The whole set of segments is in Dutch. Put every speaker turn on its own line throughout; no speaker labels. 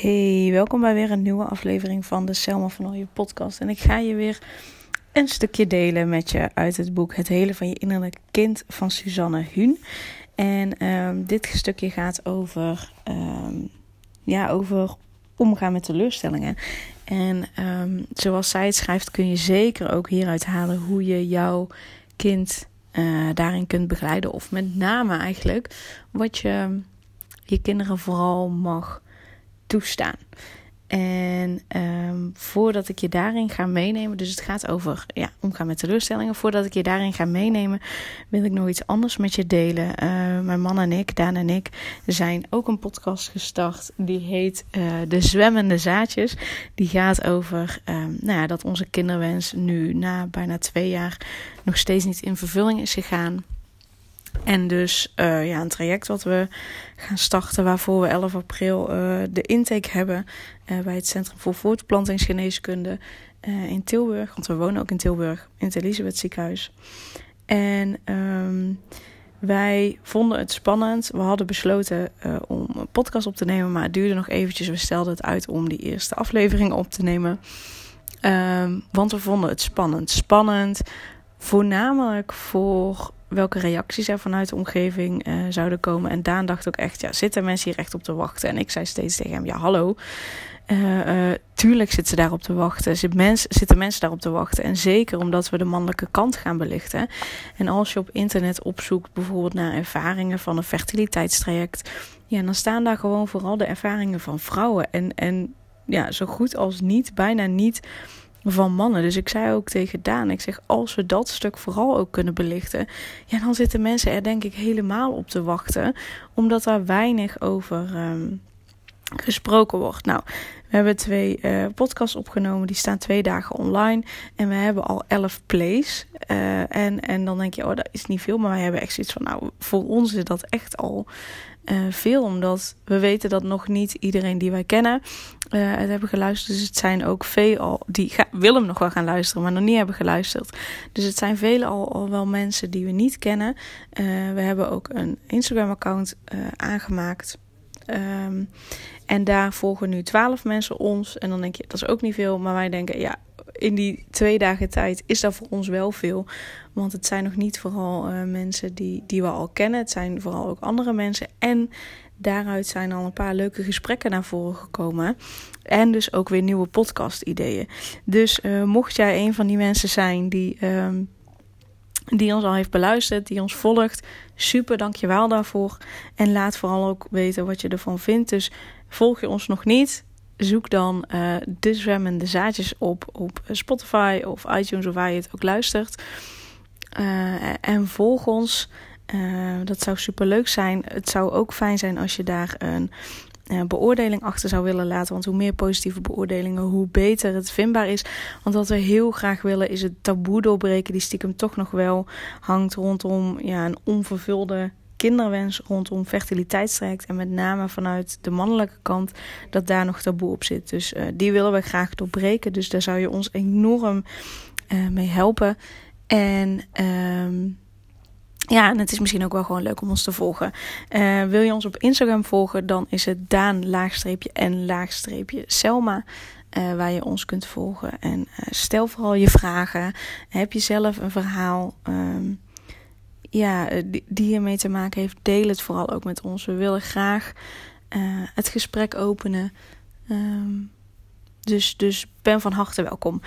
Hey, welkom bij weer een nieuwe aflevering van de Selma van je podcast. En ik ga je weer een stukje delen met je uit het boek Het Hele van je Innerlijke Kind van Suzanne Huun. En um, dit stukje gaat over, um, ja, over omgaan met teleurstellingen. En um, zoals zij het schrijft, kun je zeker ook hieruit halen hoe je jouw kind uh, daarin kunt begeleiden. Of met name eigenlijk wat je je kinderen vooral mag toestaan. En um, voordat ik je daarin ga meenemen, dus het gaat over ja, omgaan met teleurstellingen. Voordat ik je daarin ga meenemen, wil ik nog iets anders met je delen. Uh, mijn man en ik, Daan en ik, zijn ook een podcast gestart. Die heet uh, De Zwemmende Zaadjes. Die gaat over um, nou ja, dat onze kinderwens nu na bijna twee jaar nog steeds niet in vervulling is gegaan. En dus uh, ja, een traject wat we gaan starten, waarvoor we 11 april uh, de intake hebben uh, bij het Centrum voor Voortplantingsgeneeskunde in Tilburg. Want we wonen ook in Tilburg, in het Elisabeth ziekenhuis. En um, wij vonden het spannend. We hadden besloten om een podcast op te nemen, maar het duurde nog eventjes. We stelden het uit om die eerste aflevering op te nemen. Um, want we vonden het spannend. Spannend, voornamelijk voor welke reacties er vanuit de omgeving uh, zouden komen. En Daan dacht ook echt, ja, zitten mensen hier echt op te wachten? En ik zei steeds tegen hem, ja, hallo. Uh, uh, tuurlijk zitten ze daarop te wachten. Zit mens, zitten mensen daarop te wachten. En zeker omdat we de mannelijke kant gaan belichten. En als je op internet opzoekt, bijvoorbeeld naar ervaringen van een fertiliteitstraject. Ja, dan staan daar gewoon vooral de ervaringen van vrouwen. En, en ja, zo goed als niet, bijna niet van mannen. Dus ik zei ook tegen Daan, ik zeg, als we dat stuk vooral ook kunnen belichten, ja, dan zitten mensen er denk ik helemaal op te wachten, omdat daar weinig over um, gesproken wordt. Nou, we hebben twee uh, podcasts opgenomen, die staan twee dagen online en we hebben al elf plays. Uh, en, en dan denk je, oh, dat is niet veel, maar wij hebben echt zoiets van, nou, voor ons is dat echt al uh, veel, omdat we weten dat nog niet iedereen die wij kennen het hebben geluisterd. Dus het zijn ook veel al die willen nog wel gaan luisteren, maar nog niet hebben geluisterd. Dus het zijn vele al, al wel mensen die we niet kennen. We hebben ook een Instagram-account aangemaakt. Um, en daar volgen nu twaalf mensen ons. En dan denk je, dat is ook niet veel. Maar wij denken, ja, in die twee dagen tijd is dat voor ons wel veel. Want het zijn nog niet vooral uh, mensen die, die we al kennen. Het zijn vooral ook andere mensen. En daaruit zijn al een paar leuke gesprekken naar voren gekomen. En dus ook weer nieuwe podcast-ideeën. Dus uh, mocht jij een van die mensen zijn die, um, die ons al heeft beluisterd, die ons volgt, super, dankjewel daarvoor. En laat vooral ook weten wat je ervan vindt. Dus volg je ons nog niet? Zoek dan uh, de zwemmende zaadjes op op Spotify of iTunes of waar je het ook luistert. Uh, en volg ons. Uh, dat zou super leuk zijn. Het zou ook fijn zijn als je daar een beoordeling achter zou willen laten. Want hoe meer positieve beoordelingen, hoe beter het vindbaar is. Want wat we heel graag willen is het taboe doorbreken, die stiekem toch nog wel hangt rondom ja, een onvervulde kinderwens rondom fertiliteitstraject. En met name vanuit de mannelijke kant, dat daar nog taboe op zit. Dus uh, die willen we graag doorbreken. Dus daar zou je ons enorm uh, mee helpen. En. Um, ja, en het is misschien ook wel gewoon leuk om ons te volgen. Uh, wil je ons op Instagram volgen, dan is het Daan laagstreepje en laagstreepje Selma. Uh, waar je ons kunt volgen. En uh, stel vooral je vragen. Heb je zelf een verhaal um, ja, die, die hiermee te maken heeft? Deel het vooral ook met ons. We willen graag het gesprek openen. Um, dus, dus ben van harte welkom.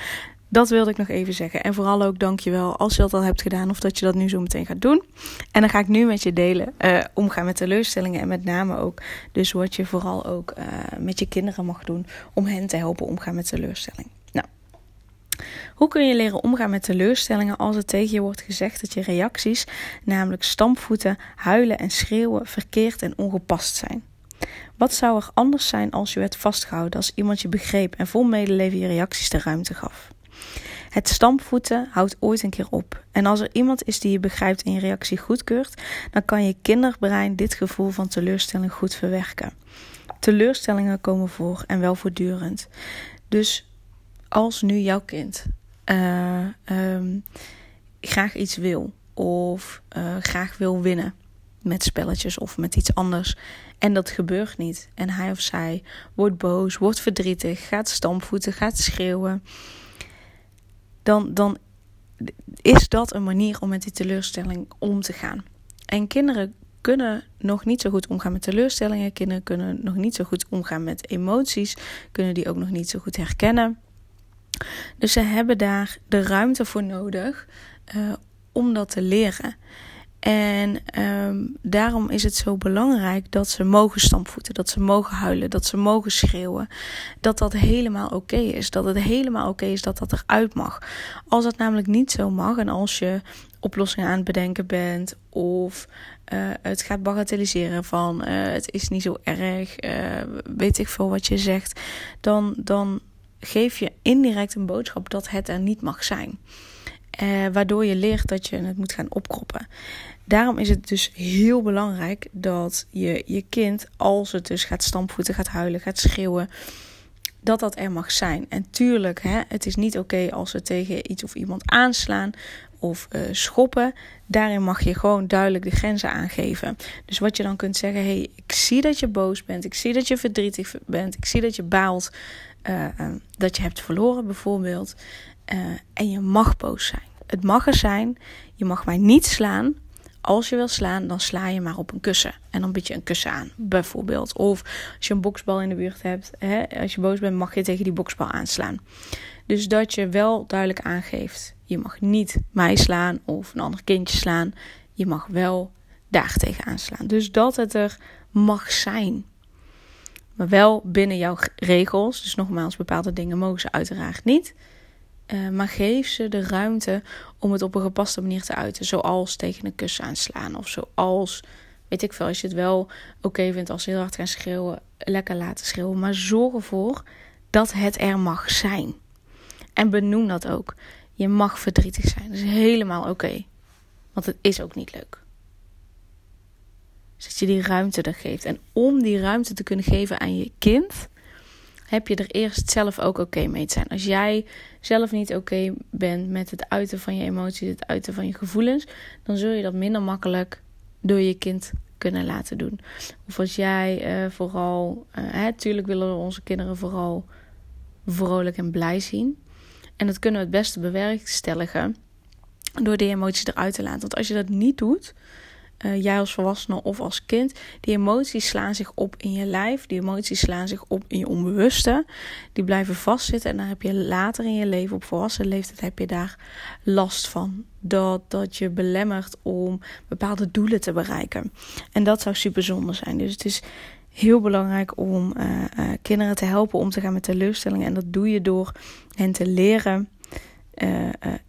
Dat wilde ik nog even zeggen. En vooral ook dankjewel als je dat al hebt gedaan of dat je dat nu zo meteen gaat doen. En dan ga ik nu met je delen uh, omgaan met teleurstellingen en met name ook dus wat je vooral ook uh, met je kinderen mag doen om hen te helpen omgaan met teleurstelling. Nou, hoe kun je leren omgaan met teleurstellingen als het tegen je wordt gezegd dat je reacties, namelijk stampvoeten, huilen en schreeuwen, verkeerd en ongepast zijn? Wat zou er anders zijn als je werd vastgehouden, als iemand je begreep en vol medeleven je reacties de ruimte gaf? Het stampvoeten houdt ooit een keer op. En als er iemand is die je begrijpt en je reactie goedkeurt, dan kan je kinderbrein dit gevoel van teleurstelling goed verwerken. Teleurstellingen komen voor en wel voortdurend. Dus als nu jouw kind uh, um, graag iets wil of uh, graag wil winnen, met spelletjes of met iets anders. En dat gebeurt niet. En hij of zij wordt boos, wordt verdrietig, gaat stampvoeten, gaat schreeuwen. Dan, dan is dat een manier om met die teleurstelling om te gaan. En kinderen kunnen nog niet zo goed omgaan met teleurstellingen. Kinderen kunnen nog niet zo goed omgaan met emoties. Kunnen die ook nog niet zo goed herkennen. Dus ze hebben daar de ruimte voor nodig uh, om dat te leren. En um, daarom is het zo belangrijk dat ze mogen stampvoeten, dat ze mogen huilen, dat ze mogen schreeuwen. Dat dat helemaal oké is. Dat het helemaal oké is dat dat eruit mag. Als dat namelijk niet zo mag en als je oplossingen aan het bedenken bent of uh, het gaat bagatelliseren van uh, het is niet zo erg, uh, weet ik veel wat je zegt, dan, dan geef je indirect een boodschap dat het er niet mag zijn. waardoor je leert dat je het moet gaan opkroppen. Daarom is het dus heel belangrijk dat je je kind, als het dus gaat stampvoeten, gaat huilen, gaat schreeuwen, dat dat er mag zijn. En tuurlijk, hè, het is niet oké als ze tegen iets of iemand aanslaan of uh, schoppen. Daarin mag je gewoon duidelijk de grenzen aangeven. Dus wat je dan kunt zeggen: hey, ik zie dat je boos bent, ik zie dat je verdrietig bent, ik zie dat je baalt, uh, uh, dat je hebt verloren bijvoorbeeld. en je mag boos zijn. Het mag er zijn. Je mag mij niet slaan, als je wil slaan, dan sla je maar op een kussen. En dan bied je een kussen aan, bijvoorbeeld. Of als je een boksbal in de buurt hebt, hè, als je boos bent, mag je tegen die boksbal aanslaan. Dus dat je wel duidelijk aangeeft: je mag niet mij slaan of een ander kindje slaan. Je mag wel daar tegen aanslaan. Dus dat het er mag zijn. Maar wel binnen jouw regels. Dus nogmaals, bepaalde dingen mogen ze uiteraard niet. Uh, maar geef ze de ruimte om het op een gepaste manier te uiten. Zoals tegen een kussen aanslaan. Of zoals, weet ik veel, als je het wel oké vindt als ze heel hard gaan schreeuwen. Lekker laten schreeuwen. Maar zorg ervoor dat het er mag zijn. En benoem dat ook. Je mag verdrietig zijn. Dat is helemaal oké. Want het is ook niet leuk. Dus dat je die ruimte er geeft. En om die ruimte te kunnen geven aan je kind heb je er eerst zelf ook oké mee te zijn. Als jij zelf niet oké bent met het uiten van je emoties, het uiten van je gevoelens, dan zul je dat minder makkelijk door je kind kunnen laten doen. Of als jij uh, vooral, uh, tuurlijk willen we onze kinderen vooral vrolijk en blij zien. En dat kunnen we het beste bewerkstelligen door die emoties eruit te laten. Want als je dat niet doet, uh, jij als volwassene of als kind, die emoties slaan zich op in je lijf. Die emoties slaan zich op in je onbewuste. Die blijven vastzitten en dan heb je later in je leven, op volwassen leeftijd, heb je daar last van. Dat, dat je belemmert om bepaalde doelen te bereiken. En dat zou super zonde zijn. Dus het is heel belangrijk om uh, uh, kinderen te helpen om te gaan met teleurstellingen. En dat doe je door hen te leren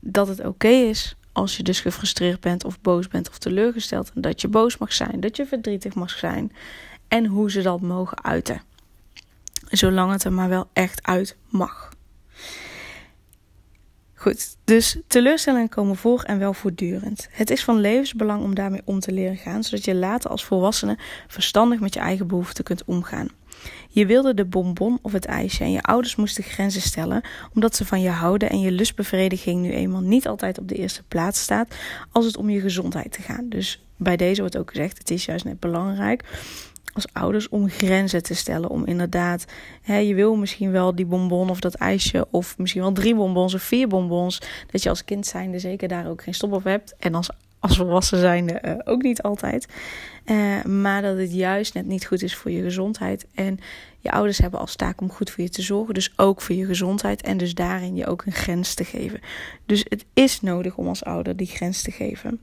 dat het oké is als je dus gefrustreerd bent of boos bent of teleurgesteld. Dat je boos mag zijn, dat je verdrietig mag zijn. En hoe ze dat mogen uiten. Zolang het er maar wel echt uit mag. Goed, dus teleurstellingen komen voor en wel voortdurend. Het is van levensbelang om daarmee om te leren gaan, zodat je later als volwassene verstandig met je eigen behoeften kunt omgaan. Je wilde de bonbon of het ijsje en je ouders moesten grenzen stellen omdat ze van je houden en je lustbevrediging nu eenmaal niet altijd op de eerste plaats staat als het om je gezondheid te gaan. Dus bij deze wordt ook gezegd: het is juist net belangrijk als ouders om grenzen te stellen. Om inderdaad, hè, je wil misschien wel die bonbon of dat ijsje, of misschien wel drie bonbons of vier bonbons. Dat je als kind zijnde zeker daar ook geen stop op hebt. En als, als volwassen zijnde uh, ook niet altijd. Uh, maar dat het juist net niet goed is voor je gezondheid. En je ouders hebben als taak om goed voor je te zorgen. Dus ook voor je gezondheid. En dus daarin je ook een grens te geven. Dus het is nodig om als ouder die grens te geven.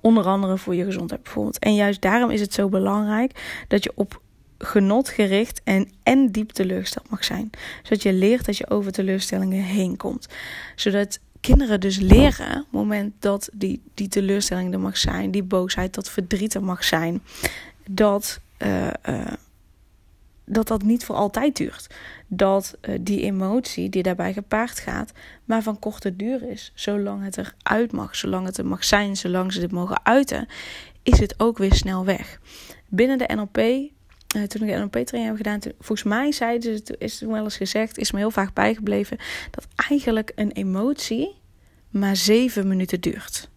Onder andere voor je gezondheid bijvoorbeeld. En juist daarom is het zo belangrijk dat je op genot gericht en, en diep teleurgesteld mag zijn. Zodat je leert dat je over teleurstellingen heen komt. Zodat kinderen dus leren, op het moment dat die, die teleurstelling er mag zijn, die boosheid, dat verdriet er mag zijn, dat, uh, uh, dat dat niet voor altijd duurt. Dat uh, die emotie die daarbij gepaard gaat, maar van korte duur is. Zolang het eruit mag, zolang het er mag zijn, zolang ze dit mogen uiten, is het ook weer snel weg. Binnen de NLP toen ik de NLP-training heb gedaan, toen, volgens mij zeiden ze, is toen wel eens gezegd, is me heel vaak bijgebleven, dat eigenlijk een emotie maar zeven minuten duurt.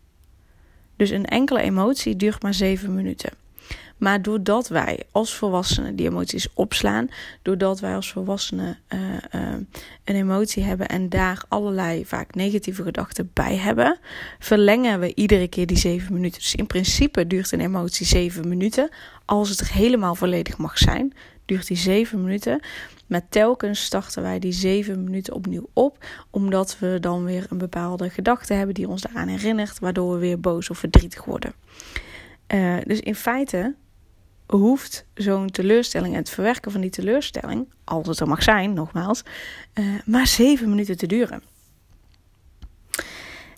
Dus een enkele emotie duurt maar 7 minuten. Maar doordat wij als volwassenen die emoties opslaan, doordat wij als volwassenen uh, uh, een emotie hebben en daar allerlei vaak negatieve gedachten bij hebben, verlengen we iedere keer die zeven minuten. Dus in principe duurt een emotie zeven minuten. Als het helemaal volledig mag zijn, duurt die zeven minuten. Maar telkens starten wij die zeven minuten opnieuw op, omdat we dan weer een bepaalde gedachte hebben die ons daaraan herinnert, waardoor we weer boos of verdrietig worden. Uh, dus in feite hoeft zo'n teleurstelling en het verwerken van die teleurstelling, als het er mag zijn, nogmaals, uh, maar zeven minuten te duren.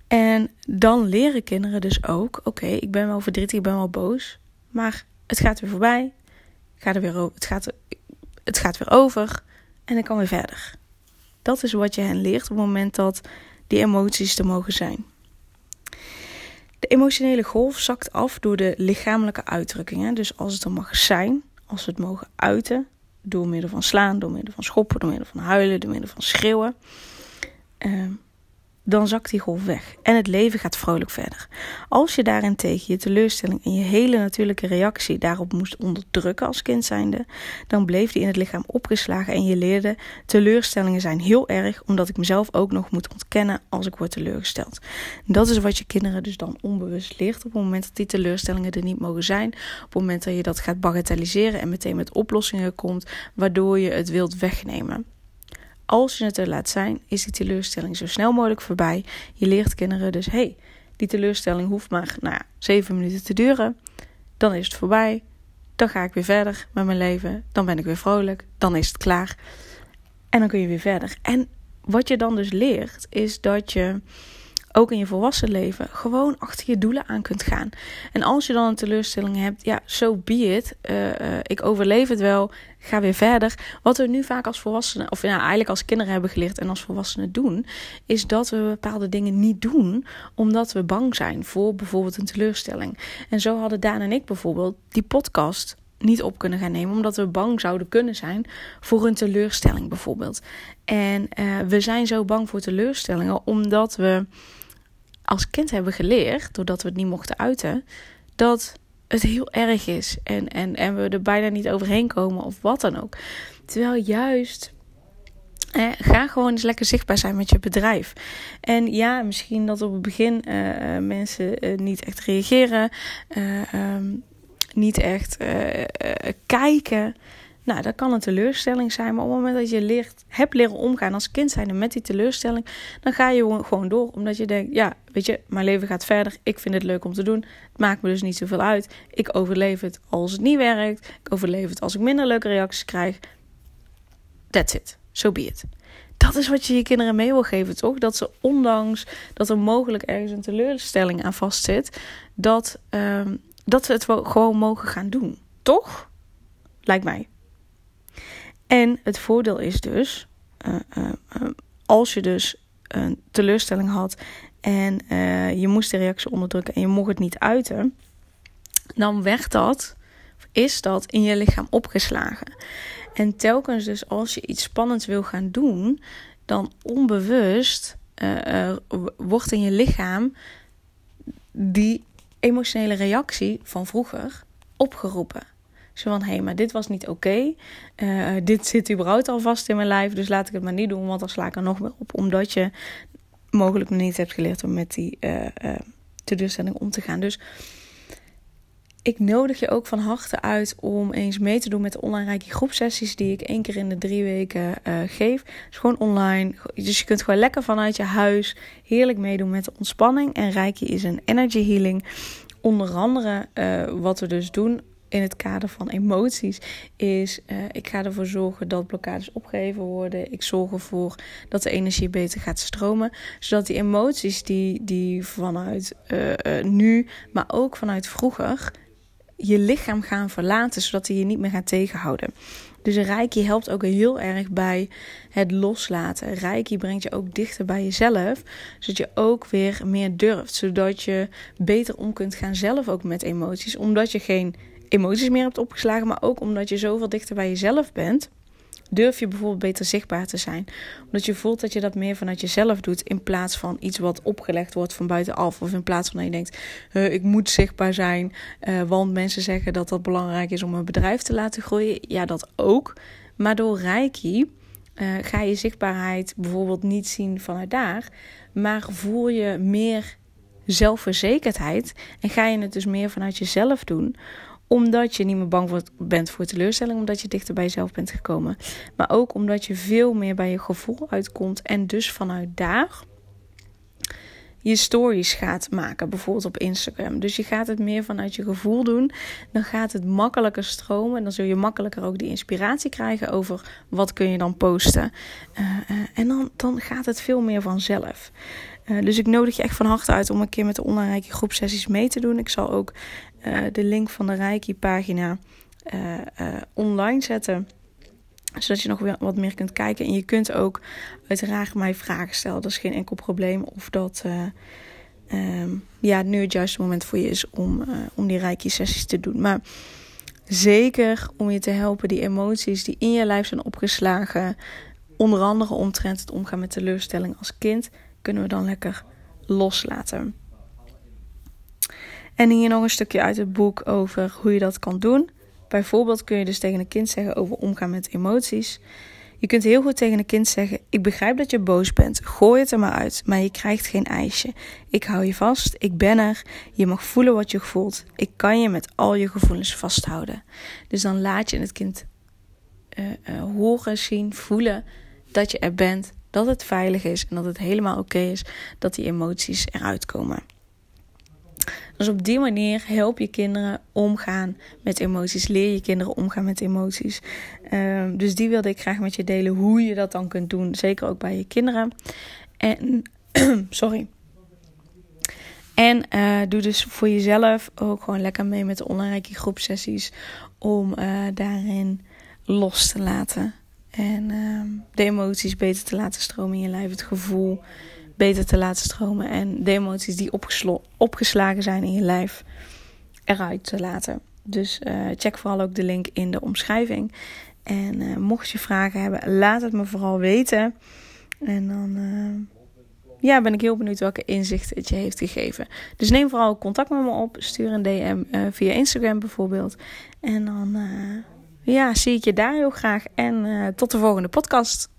En dan leren kinderen dus ook: oké, ik ben wel verdrietig, ik ben wel boos, maar het gaat weer voorbij. Gaat er weer over, het, gaat, het gaat weer over en ik kan weer verder. Dat is wat je hen leert op het moment dat die emoties er mogen zijn. De emotionele golf zakt af door de lichamelijke uitdrukkingen. Dus als het er mag zijn, als we het mogen uiten, door middel van slaan, door middel van schoppen, door middel van huilen, door middel van schreeuwen. Uh, dan zakt die golf weg en het leven gaat vrolijk verder. Als je daarentegen je teleurstelling en je hele natuurlijke reactie daarop moest onderdrukken als kind zijnde, dan bleef die in het lichaam opgeslagen en je leerde teleurstellingen zijn heel erg, omdat ik mezelf ook nog moet ontkennen als ik word teleurgesteld. Dat is wat je kinderen dus dan onbewust leert op het moment dat die teleurstellingen er niet mogen zijn, op het moment dat je dat gaat bagatelliseren en meteen met oplossingen komt, waardoor je het wilt wegnemen. Als je het er laat zijn, is die teleurstelling zo snel mogelijk voorbij. Je leert kinderen dus, hey, die teleurstelling hoeft maar nou, zeven minuten te duren. Dan is het voorbij. Dan ga ik weer verder met mijn leven. Dan ben ik weer vrolijk. Dan is het klaar. En dan kun je weer verder. En wat je dan dus leert, is dat je ook in je volwassen leven, gewoon achter je doelen aan kunt gaan. En als je dan een teleurstelling hebt, ja, zo so be it. Uh, ik overleef het wel, ga weer verder. Wat we nu vaak als volwassenen, of ja, eigenlijk als kinderen hebben geleerd en als volwassenen doen, is dat we bepaalde dingen niet doen omdat we bang zijn voor bijvoorbeeld een teleurstelling. En zo hadden Daan en ik bijvoorbeeld die podcast niet op kunnen gaan nemen, omdat we bang zouden kunnen zijn voor een teleurstelling bijvoorbeeld. En uh, we zijn zo bang voor teleurstellingen omdat we als kind hebben geleerd, doordat we het niet mochten uiten, dat het heel erg is en, en, en we er bijna niet overheen komen of wat dan ook. Terwijl juist. Eh, ga gewoon eens lekker zichtbaar zijn met je bedrijf. En ja, misschien dat op het begin uh, mensen uh, niet echt reageren, um, niet echt kijken. Nou, dat kan een teleurstelling zijn. Maar op het moment dat je hebt leren omgaan als kind zijn met die teleurstelling, dan ga je gewoon door. Omdat je denkt, ja, weet je, mijn leven gaat verder. Ik vind het leuk om te doen. Het maakt me dus niet zoveel uit. Ik overleef het als het niet werkt. Ik overleef het als ik minder leuke reacties krijg. That's it. So be it. Dat is wat je je kinderen mee wil geven, toch? Dat ze ondanks dat er mogelijk ergens een teleurstelling aan vastzit, dat, um, dat ze het gewoon mogen gaan doen. Toch? Lijkt mij. En het voordeel is dus, uh, uh, als je dus een teleurstelling had en je moest de reactie onderdrukken en je mocht het niet uiten, dan werd dat, is dat in je lichaam opgeslagen. En telkens dus als je iets spannends wil gaan doen, dan onbewust wordt in je lichaam die emotionele reactie van vroeger opgeroepen. Zo van, hé, hey, maar dit was niet oké. Okay. Uh, dit zit überhaupt al vast in mijn lijf, dus laat ik het maar niet doen, want dan sla ik er nog meer op. Omdat je mogelijk nog niet hebt geleerd om met die uh, uh, teleurstelling om te gaan. Dus ik nodig je ook van harte uit om eens mee te doen met de online Reiki groepsessies die ik één keer in de drie weken geef. Dus gewoon online. Dus je kunt gewoon lekker vanuit je huis heerlijk meedoen met de ontspanning. En Reiki is een energy healing. Onder andere wat we dus doen in het kader van emoties is: uh, ik ga ervoor zorgen dat blokkades opgeheven worden. Ik zorg ervoor dat de energie beter gaat stromen. Zodat die emoties die, die vanuit uh, uh, nu, maar ook vanuit vroeger, je lichaam gaan verlaten, zodat die je niet meer gaat tegenhouden. Dus Reiki helpt ook heel erg bij het loslaten. Reiki brengt je ook dichter bij jezelf, zodat je ook weer meer durft. Zodat je beter om kunt gaan zelf ook met emoties, omdat je geen emoties meer hebt opgeslagen, maar ook omdat je zoveel dichter bij jezelf bent, durf je bijvoorbeeld beter zichtbaar te zijn. Omdat je voelt dat je dat meer vanuit jezelf doet. In plaats van iets wat opgelegd wordt van buitenaf. Of in plaats van dat je denkt: ik moet zichtbaar zijn. Uh, want mensen zeggen dat dat belangrijk is om een bedrijf te laten groeien. Ja, dat ook. Maar door Reiki. Uh, ga je zichtbaarheid bijvoorbeeld niet zien vanuit daar, maar voel je meer zelfverzekerdheid en ga je het dus meer vanuit jezelf doen, omdat je niet meer bang bent voor teleurstelling, omdat je dichter bij jezelf bent gekomen. Maar ook omdat je veel meer bij je gevoel uitkomt en dus vanuit daar je stories gaat maken, bijvoorbeeld op Instagram. Dus je gaat het meer vanuit je gevoel doen. Dan gaat het makkelijker stromen. En dan zul je makkelijker ook die inspiratie krijgen over wat kun je dan posten. Uh, uh, en dan, dan gaat het veel meer vanzelf. Uh, dus ik nodig je echt van harte uit om een keer met de online Reiki groepsessies mee te doen. Ik zal ook de link van de Reiki pagina online zetten zodat je nog wat meer kunt kijken. En je kunt ook uiteraard mij vragen stellen. Dat is geen enkel probleem. Of dat uh, um, ja, nu het juiste moment voor je is om, uh, om die rijke sessies te doen. Maar zeker om je te helpen die emoties die in je lijf zijn opgeslagen. Onder andere omtrent het omgaan met teleurstelling als kind. Kunnen we dan lekker loslaten. En hier nog een stukje uit het boek over hoe je dat kan doen. Bijvoorbeeld kun je dus tegen een kind zeggen over omgaan met emoties. Je kunt heel goed tegen een kind zeggen: Ik begrijp dat je boos bent. Gooi het er maar uit, maar je krijgt geen ijsje. Ik hou je vast, ik ben er. Je mag voelen wat je voelt. Ik kan je met al je gevoelens vasthouden. Dus dan laat je het kind uh, uh, horen, zien, voelen dat je er bent, dat het veilig is en dat het helemaal oké is dat die emoties eruit komen. Dus op die manier help je kinderen omgaan met emoties. Leer je kinderen omgaan met emoties. Um, dus die wilde ik graag met je delen hoe je dat dan kunt doen. Zeker ook bij je kinderen. En sorry. En uh, doe dus voor jezelf ook gewoon lekker mee met de online groepsessies. Om uh, daarin los te laten. En uh, de emoties beter te laten stromen in je lijf. Het gevoel beter te laten stromen. En de emoties die opgeslagen zijn in je lijf eruit te laten. Dus uh, check vooral ook de link in de omschrijving. En uh, mocht je vragen hebben, laat het me vooral weten. En dan uh, ja, ben ik heel benieuwd welke inzichten het je heeft gegeven. Dus neem vooral contact met me op. Stuur een DM via Instagram bijvoorbeeld. En dan ja, zie ik je daar heel graag. En tot de volgende podcast.